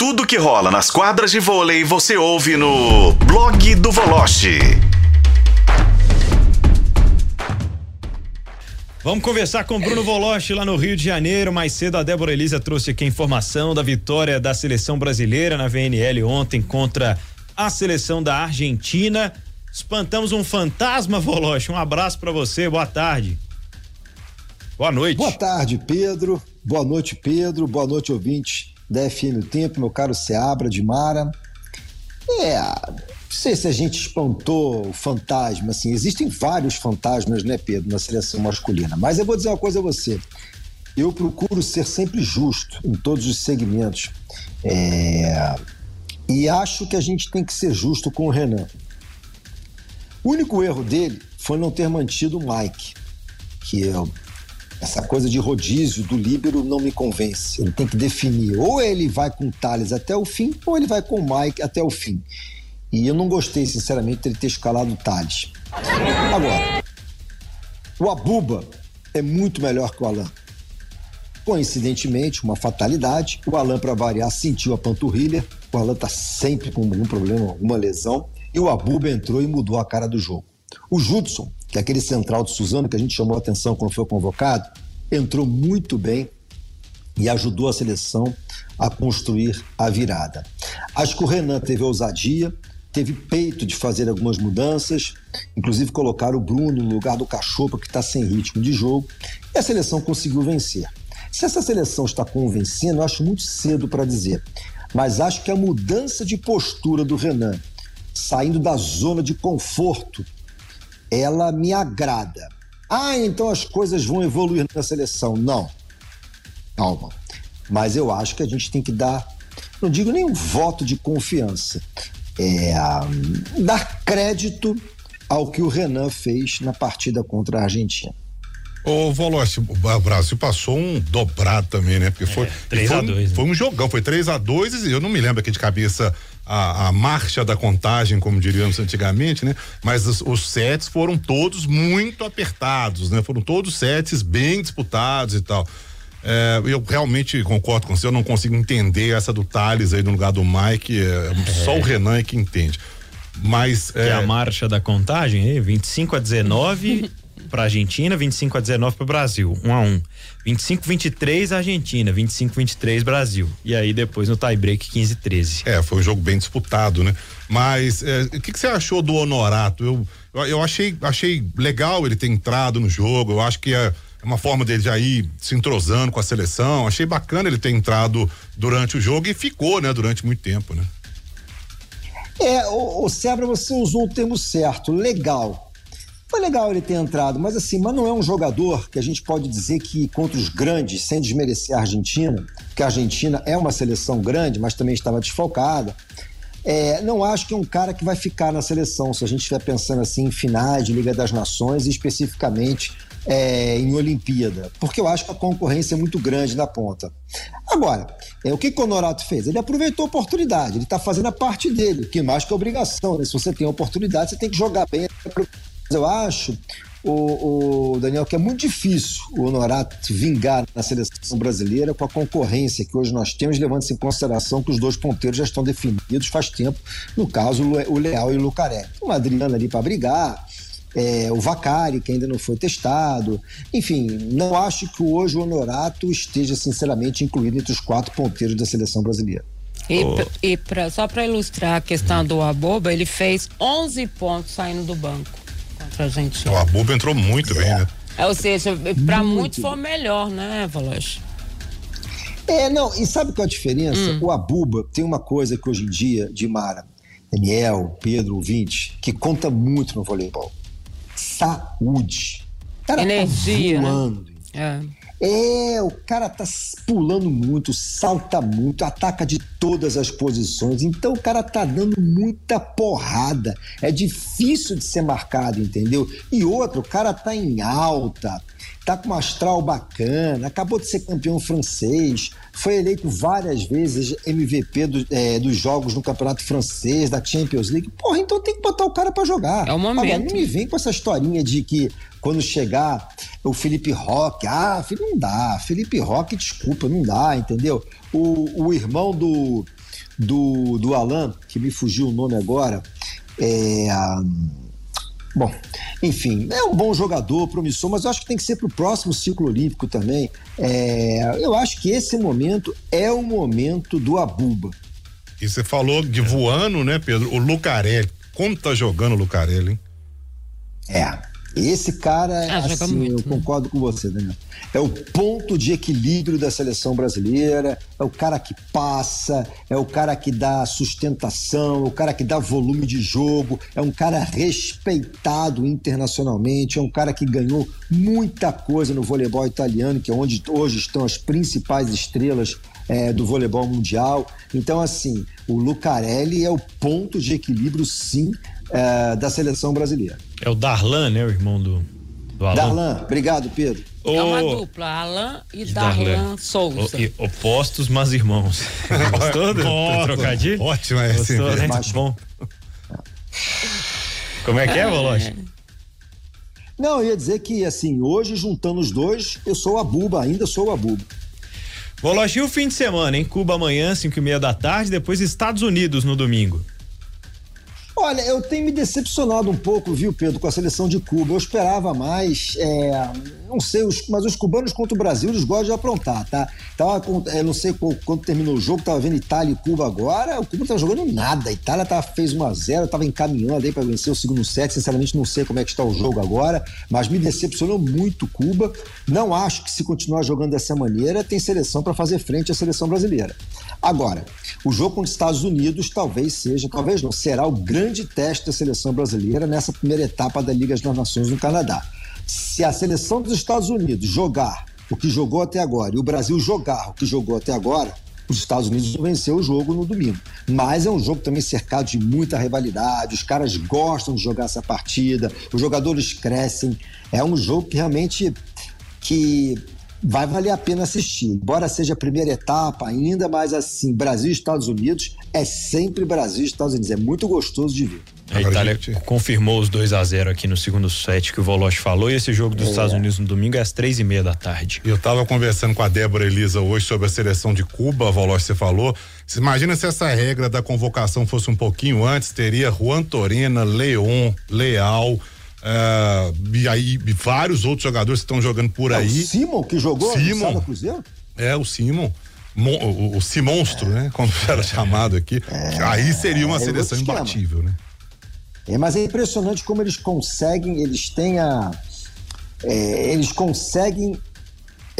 Tudo que rola nas quadras de vôlei você ouve no blog do Voloche. Vamos conversar com Bruno Voloche lá no Rio de Janeiro. Mais cedo a Débora Elisa trouxe aqui a informação da vitória da seleção brasileira na VNL ontem contra a seleção da Argentina. Espantamos um fantasma, Voloche. Um abraço para você. Boa tarde. Boa noite. Boa tarde, Pedro. Boa noite, Pedro. Boa noite, ouvinte da FM o Tempo, meu caro Seabra de Mara. É, não sei se a gente espantou o fantasma, assim, existem vários fantasmas, né, Pedro, na seleção masculina. Mas eu vou dizer uma coisa a você. Eu procuro ser sempre justo em todos os segmentos. É... E acho que a gente tem que ser justo com o Renan. O único erro dele foi não ter mantido o Mike, que eu, essa coisa de rodízio do líbero não me convence. Ele tem que definir, ou ele vai com o Thales até o fim, ou ele vai com o Mike até o fim. E eu não gostei, sinceramente, de ele ter escalado o Thales. Agora, o Abuba é muito melhor que o Alan. Coincidentemente, uma fatalidade, o Alan, para variar, sentiu a panturrilha. O Alan está sempre com algum problema, alguma lesão. E o Abuba entrou e mudou a cara do jogo. O Judson, que aquele central de Suzano que a gente chamou a atenção quando foi convocado, entrou muito bem e ajudou a seleção a construir a virada. Acho que o Renan teve ousadia, teve peito de fazer algumas mudanças, inclusive colocar o Bruno no lugar do Cachopa, que está sem ritmo de jogo, e a seleção conseguiu vencer. Se essa seleção está convencendo, eu acho muito cedo para dizer, mas acho que a mudança de postura do Renan, saindo da zona de conforto, ela me agrada. Ah, então as coisas vão evoluir na seleção. Não. Calma. Mas eu acho que a gente tem que dar, não digo nem um voto de confiança, é, dar crédito ao que o Renan fez na partida contra a Argentina. Ô, Volossi, o Brasil passou um dobrado também, né? Porque foi. É, 3 foi, a 2, um, né? foi um jogão, foi 3 a 2 e eu não me lembro aqui de cabeça a, a marcha da contagem, como diríamos antigamente, né? Mas os, os, sets foram todos muito apertados, né? Foram todos sets bem disputados e tal. É, eu realmente concordo com você, eu não consigo entender essa do Thales aí no lugar do Mike, é, só o Renan é que entende. Mas. Que é a marcha da contagem, aí, 25 a 19 para Argentina, 25 a 19 para o Brasil, 1 a 1. 25 23 Argentina, 25 23 Brasil. E aí depois no tie break 15 13. É, foi um jogo bem disputado, né? Mas é, o que, que, você achou do Honorato? Eu, eu, eu achei, achei legal ele ter entrado no jogo. Eu acho que é uma forma dele já ir se entrosando com a seleção. Achei bacana ele ter entrado durante o jogo e ficou, né, durante muito tempo, né? É, o, o Sebra, você usou o termo certo, legal. Foi legal ele ter entrado, mas assim, mas não é um jogador que a gente pode dizer que contra os grandes, sem desmerecer a Argentina, que a Argentina é uma seleção grande, mas também estava desfalcada. É, não acho que é um cara que vai ficar na seleção, se a gente estiver pensando assim em finais de Liga das Nações e especificamente é, em Olimpíada, porque eu acho que a concorrência é muito grande na ponta. Agora, é, o que, que o Honorato fez? Ele aproveitou a oportunidade, ele está fazendo a parte dele, que mais que obrigação, né? Se você tem a oportunidade, você tem que jogar bem. Eu acho, o, o, Daniel, que é muito difícil o Honorato vingar na seleção brasileira com a concorrência que hoje nós temos, levando-se em consideração que os dois ponteiros já estão definidos faz tempo, no caso, o Leal e o Lucaré. O Adriano ali para brigar, é, o Vacari, que ainda não foi testado. Enfim, não acho que hoje o Honorato esteja, sinceramente, incluído entre os quatro ponteiros da seleção brasileira. E, oh. e pra, só para ilustrar a questão do Aboba, ele fez 11 pontos saindo do banco contra a Argentina. O Aboba entrou muito é. bem, né? É, ou seja, para muitos foi melhor, né, Valoche? É, não, e sabe qual é a diferença? Hum. O Abuba tem uma coisa que hoje em dia, de Mara, Daniel, Pedro, ouvinte, que conta muito no voleibol saúde. Cara tá Energia, tá voando. Né? É. é, o cara tá pulando muito, salta muito, ataca de todas as posições. Então o cara tá dando muita porrada. É difícil de ser marcado, entendeu? E outro, o cara tá em alta tá com um astral bacana, acabou de ser campeão francês, foi eleito várias vezes MVP do, é, dos jogos no campeonato francês, da Champions League. Porra, então tem que botar o cara para jogar. É o momento. Agora, não me vem com essa historinha de que quando chegar o Felipe Roque, ah, não dá. Felipe Roque, desculpa, não dá, entendeu? O, o irmão do do, do Alan, que me fugiu o nome agora, é. Bom, enfim, é um bom jogador, promissor, mas eu acho que tem que ser para o próximo ciclo olímpico também. É, eu acho que esse momento é o momento do Abuba. E você falou de voando, né, Pedro? O Lucarelli. Como tá jogando o Lucarelli, hein? É. Esse cara, ah, assim, muito, eu né? concordo com você, Daniel. É o ponto de equilíbrio da seleção brasileira, é o cara que passa, é o cara que dá sustentação, é o cara que dá volume de jogo, é um cara respeitado internacionalmente, é um cara que ganhou muita coisa no voleibol italiano, que é onde hoje estão as principais estrelas é, do voleibol mundial. Então, assim, o Lucarelli é o ponto de equilíbrio, sim, é, da seleção brasileira. É o Darlan, né? O irmão do, do Alan. Darlan, obrigado, Pedro. É uma dupla, Alan e Darlan, Darlan Souza. O, opostos, mas irmãos. Gostou do, do trocadilho? Ótimo, é assim. Gostou, né? Bom. Como é que é, Voloche? Não, eu ia dizer que, assim, hoje, juntando os dois, eu sou a Buba, ainda sou a Buba. Voloche, e o fim de semana, em Cuba amanhã, 5 e meia da tarde, depois Estados Unidos no domingo. Olha, eu tenho me decepcionado um pouco, viu, Pedro, com a seleção de Cuba. Eu esperava mais. É, não sei, os, mas os cubanos contra o Brasil, eles gostam de aprontar, tá? Tava, eu não sei quando terminou o jogo, tava vendo Itália e Cuba agora. O Cuba não tava jogando nada. A Itália tava, fez 1 a 0 tava encaminhando aí para vencer o segundo set. Sinceramente, não sei como é que está o jogo agora, mas me decepcionou muito Cuba. Não acho que se continuar jogando dessa maneira, tem seleção para fazer frente à seleção brasileira. Agora, o jogo contra os Estados Unidos talvez seja, talvez não, será o grande teste da seleção brasileira nessa primeira etapa da Liga das Nações no Canadá. Se a seleção dos Estados Unidos jogar o que jogou até agora e o Brasil jogar o que jogou até agora, os Estados Unidos vão vencer o jogo no domingo. Mas é um jogo também cercado de muita rivalidade, os caras gostam de jogar essa partida, os jogadores crescem. É um jogo que realmente que vai valer a pena assistir. Embora seja a primeira etapa ainda, mas assim, Brasil e Estados Unidos é sempre Brasil e Estados Unidos. É muito gostoso de ver. A Itália gente... confirmou os 2 a 0 aqui no segundo set que o Voloche falou e esse jogo dos é. Estados Unidos no domingo é às três e meia da tarde. Eu estava conversando com a Débora Elisa hoje sobre a seleção de Cuba, Voloche você falou. Você imagina se essa regra da convocação fosse um pouquinho antes, teria Juan Torena, Leon, Leal, é, e aí vários outros jogadores que estão jogando por é aí. O Simon que jogou Simon, no Cruzeiro? É, o Simon. Mon, o, o Simonstro, é. né? Como era chamado aqui. É, aí seria uma é seleção imbatível, né? É, mas é impressionante como eles conseguem, eles têm a. É, eles conseguem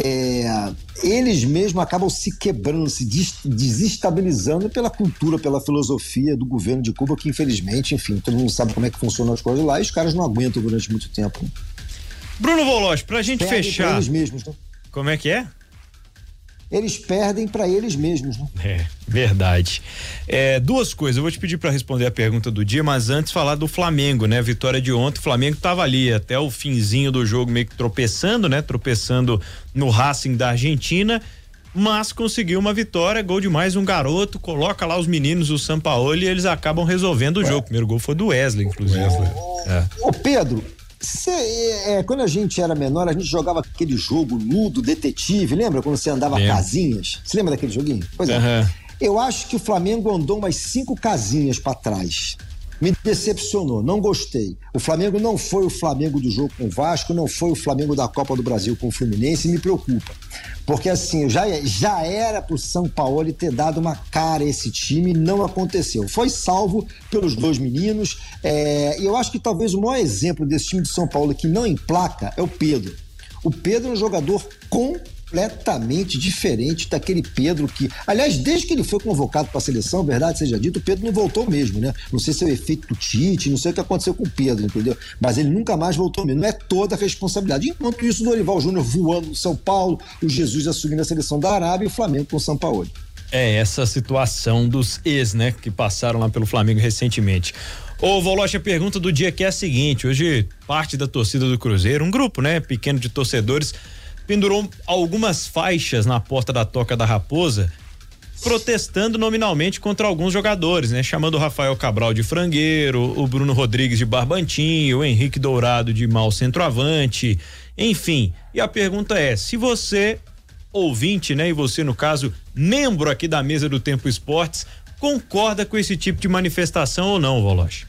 é, eles mesmos acabam se quebrando, se desestabilizando pela cultura, pela filosofia do governo de Cuba, que infelizmente, enfim, todo mundo sabe como é que funcionam as coisas lá e os caras não aguentam durante muito tempo. Bruno Voloz, pra gente Perdem fechar. Eles mesmos, né? Como é que é? Eles perdem para eles mesmos. Né? É, verdade. É, duas coisas, eu vou te pedir para responder a pergunta do dia, mas antes falar do Flamengo, né? Vitória de ontem, o Flamengo estava ali até o finzinho do jogo meio que tropeçando, né? Tropeçando no Racing da Argentina, mas conseguiu uma vitória, gol de mais um garoto, coloca lá os meninos do São Paulo e eles acabam resolvendo o jogo. O primeiro gol foi do Wesley, inclusive. Wesley. É. Ô Pedro, Cê, é, quando a gente era menor, a gente jogava aquele jogo nudo, detetive, lembra? Quando você andava Lembra. casinhas? Você lembra daquele joguinho? Pois é. Uhum. Eu acho que o Flamengo andou umas cinco casinhas para trás me decepcionou, não gostei. O Flamengo não foi o Flamengo do jogo com o Vasco, não foi o Flamengo da Copa do Brasil com o Fluminense me preocupa. Porque assim, já, já era pro São Paulo ter dado uma cara a esse time não aconteceu. Foi salvo pelos dois meninos. É, e eu acho que talvez o maior exemplo desse time de São Paulo que não emplaca é o Pedro. O Pedro é um jogador com completamente diferente daquele Pedro que, aliás, desde que ele foi convocado para a seleção, verdade seja dito, o Pedro não voltou mesmo, né? Não sei se é o efeito do Tite, não sei o que aconteceu com o Pedro, entendeu? Mas ele nunca mais voltou mesmo. Não é toda a responsabilidade. Enquanto isso, o Dorival Júnior voando no São Paulo, o Jesus assumindo a seleção da Arábia e o Flamengo com o São Paulo. É essa situação dos ex, né, que passaram lá pelo Flamengo recentemente. Ô, Voloche, a pergunta do dia que é a seguinte: hoje, parte da torcida do Cruzeiro, um grupo, né, pequeno de torcedores, pendurou algumas faixas na porta da Toca da Raposa, protestando nominalmente contra alguns jogadores, né? Chamando o Rafael Cabral de frangueiro, o Bruno Rodrigues de barbantinho, o Henrique Dourado de mau centroavante, enfim. E a pergunta é: se você, ouvinte, né, e você, no caso, membro aqui da mesa do Tempo Esportes, concorda com esse tipo de manifestação ou não, Voloche?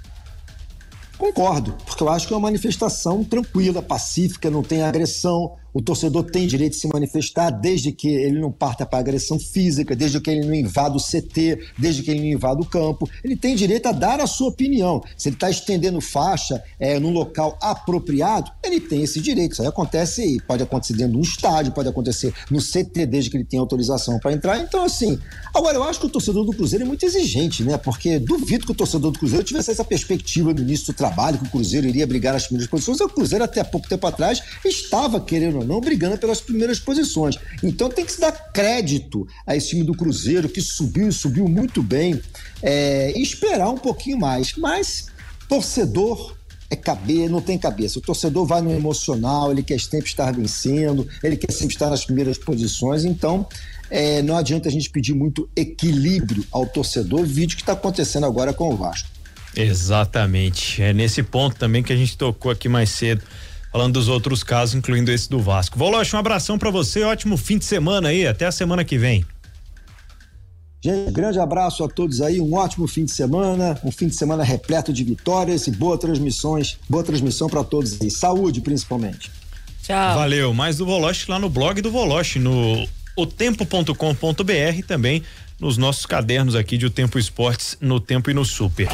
Concordo, porque eu acho que é uma manifestação tranquila, pacífica, não tem agressão, o torcedor tem direito de se manifestar desde que ele não parta para agressão física, desde que ele não invada o CT, desde que ele não invada o campo. Ele tem direito a dar a sua opinião. Se ele está estendendo faixa é, num local apropriado, ele tem esse direito. Isso aí acontece, pode acontecer dentro de um estádio, pode acontecer no CT, desde que ele tenha autorização para entrar. Então, assim, agora eu acho que o torcedor do Cruzeiro é muito exigente, né? Porque duvido que o torcedor do Cruzeiro tivesse essa perspectiva no início do trabalho, que o Cruzeiro iria brigar nas primeiras posições. O Cruzeiro, até pouco tempo atrás, estava querendo não, brigando pelas primeiras posições. Então tem que se dar crédito a esse time do Cruzeiro, que subiu e subiu muito bem, é, e esperar um pouquinho mais. Mas torcedor é cabeça, não tem cabeça. O torcedor vai no emocional, ele quer sempre estar vencendo, ele quer sempre estar nas primeiras posições, então é, não adianta a gente pedir muito equilíbrio ao torcedor, vídeo que está acontecendo agora com o Vasco. Exatamente. É nesse ponto também que a gente tocou aqui mais cedo falando dos outros casos, incluindo esse do Vasco. Voloche, um abração para você, ótimo fim de semana aí, até a semana que vem. Gente, grande abraço a todos aí, um ótimo fim de semana, um fim de semana repleto de vitórias e boas transmissões, boa transmissão para todos aí, saúde principalmente. Tchau. Valeu, mais do Voloche lá no blog do Voloche, no otempo.com.br também nos nossos cadernos aqui de O Tempo Esportes, no Tempo e no Super.